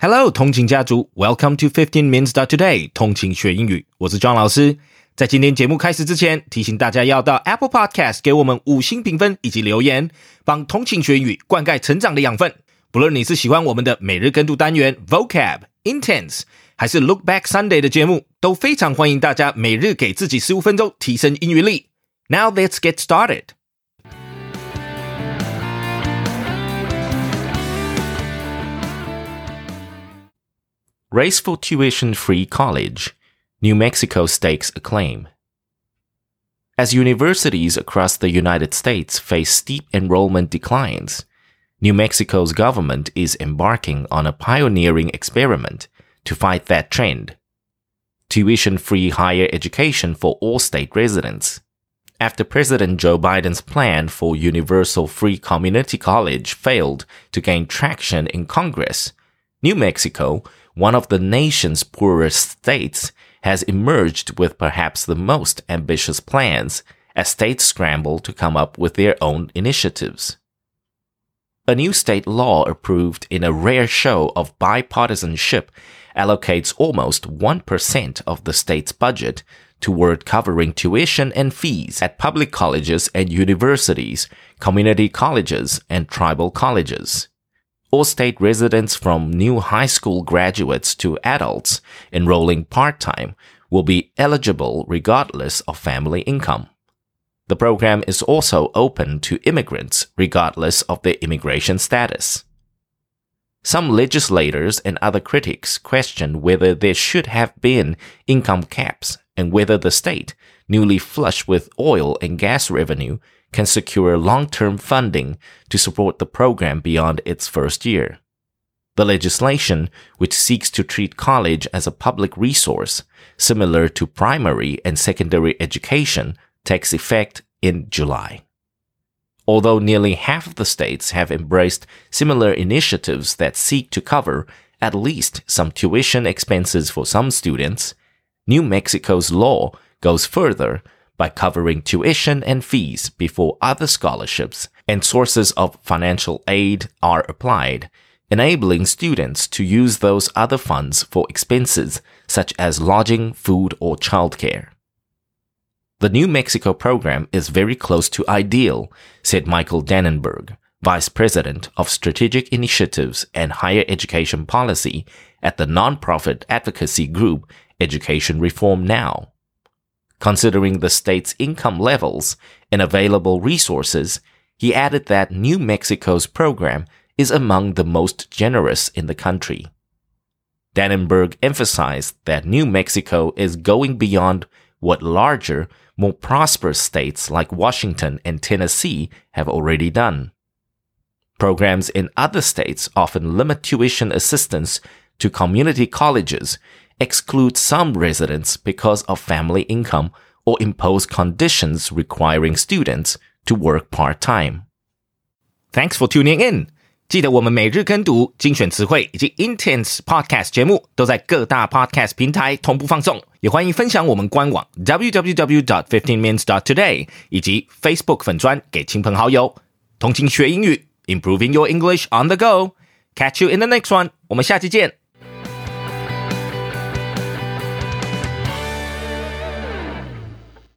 Hello，通勤家族，Welcome to Fifteen Minutes Today，通勤学英语，我是庄老师。在今天节目开始之前，提醒大家要到 Apple Podcast 给我们五星评分以及留言，帮通勤学英语灌溉成长的养分。不论你是喜欢我们的每日跟读单元 Vocab Intense，还是 Look Back Sunday 的节目，都非常欢迎大家每日给自己十五分钟提升英语力。Now let's get started. Race for Tuition Free College New Mexico stakes a claim. As universities across the United States face steep enrollment declines, New Mexico's government is embarking on a pioneering experiment to fight that trend. Tuition free higher education for all state residents. After President Joe Biden's plan for universal free community college failed to gain traction in Congress, New Mexico one of the nation's poorest states, has emerged with perhaps the most ambitious plans as states scramble to come up with their own initiatives. A new state law approved in a rare show of bipartisanship allocates almost 1% of the state's budget toward covering tuition and fees at public colleges and universities, community colleges, and tribal colleges all state residents from new high school graduates to adults enrolling part-time will be eligible regardless of family income. The program is also open to immigrants regardless of their immigration status. Some legislators and other critics question whether there should have been income caps and whether the state, newly flush with oil and gas revenue, can secure long-term funding to support the program beyond its first year. The legislation, which seeks to treat college as a public resource, similar to primary and secondary education, takes effect in July. Although nearly half of the states have embraced similar initiatives that seek to cover at least some tuition expenses for some students, New Mexico's law goes further by covering tuition and fees before other scholarships and sources of financial aid are applied, enabling students to use those other funds for expenses such as lodging, food, or childcare. The New Mexico program is very close to ideal, said Michael Dannenberg, Vice President of Strategic Initiatives and Higher Education Policy at the nonprofit advocacy group Education Reform Now. Considering the state's income levels and available resources, he added that New Mexico's program is among the most generous in the country. Dannenberg emphasized that New Mexico is going beyond what larger, more prosperous states like Washington and Tennessee have already done. Programs in other states often limit tuition assistance to community colleges exclude some residents because of family income or impose conditions requiring students to work part-time. Thanks for tuning in. 记得我们每日跟读、精选词汇以及 Intense Podcast 节目都在各大 Podcast 平台同步放送，也欢迎分享我们官网 www.dot15minutes.dot.today 以及 Facebook 粉砖给亲朋好友。通勤学英语，Improving Your English on the Go。Catch you in the next one。我们下期见。